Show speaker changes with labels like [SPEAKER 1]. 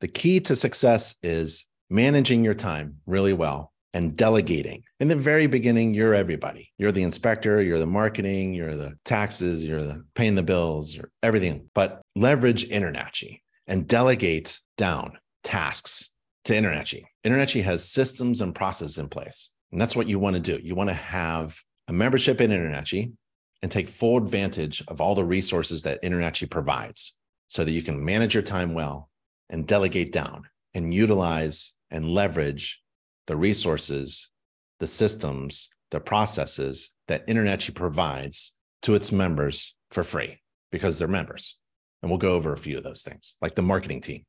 [SPEAKER 1] The key to success is managing your time really well and delegating. In the very beginning, you're everybody. You're the inspector, you're the marketing, you're the taxes, you're the paying the bills, you're everything. But leverage InterNACHI and delegate down tasks to InterNACHI. InterNACHI has systems and processes in place. And that's what you want to do. You want to have a membership in InterNACHI and take full advantage of all the resources that InterNACHI provides so that you can manage your time well and delegate down and utilize and leverage the resources, the systems, the processes that InterNACHI provides to its members for free because they're members. And we'll go over a few of those things, like the marketing team.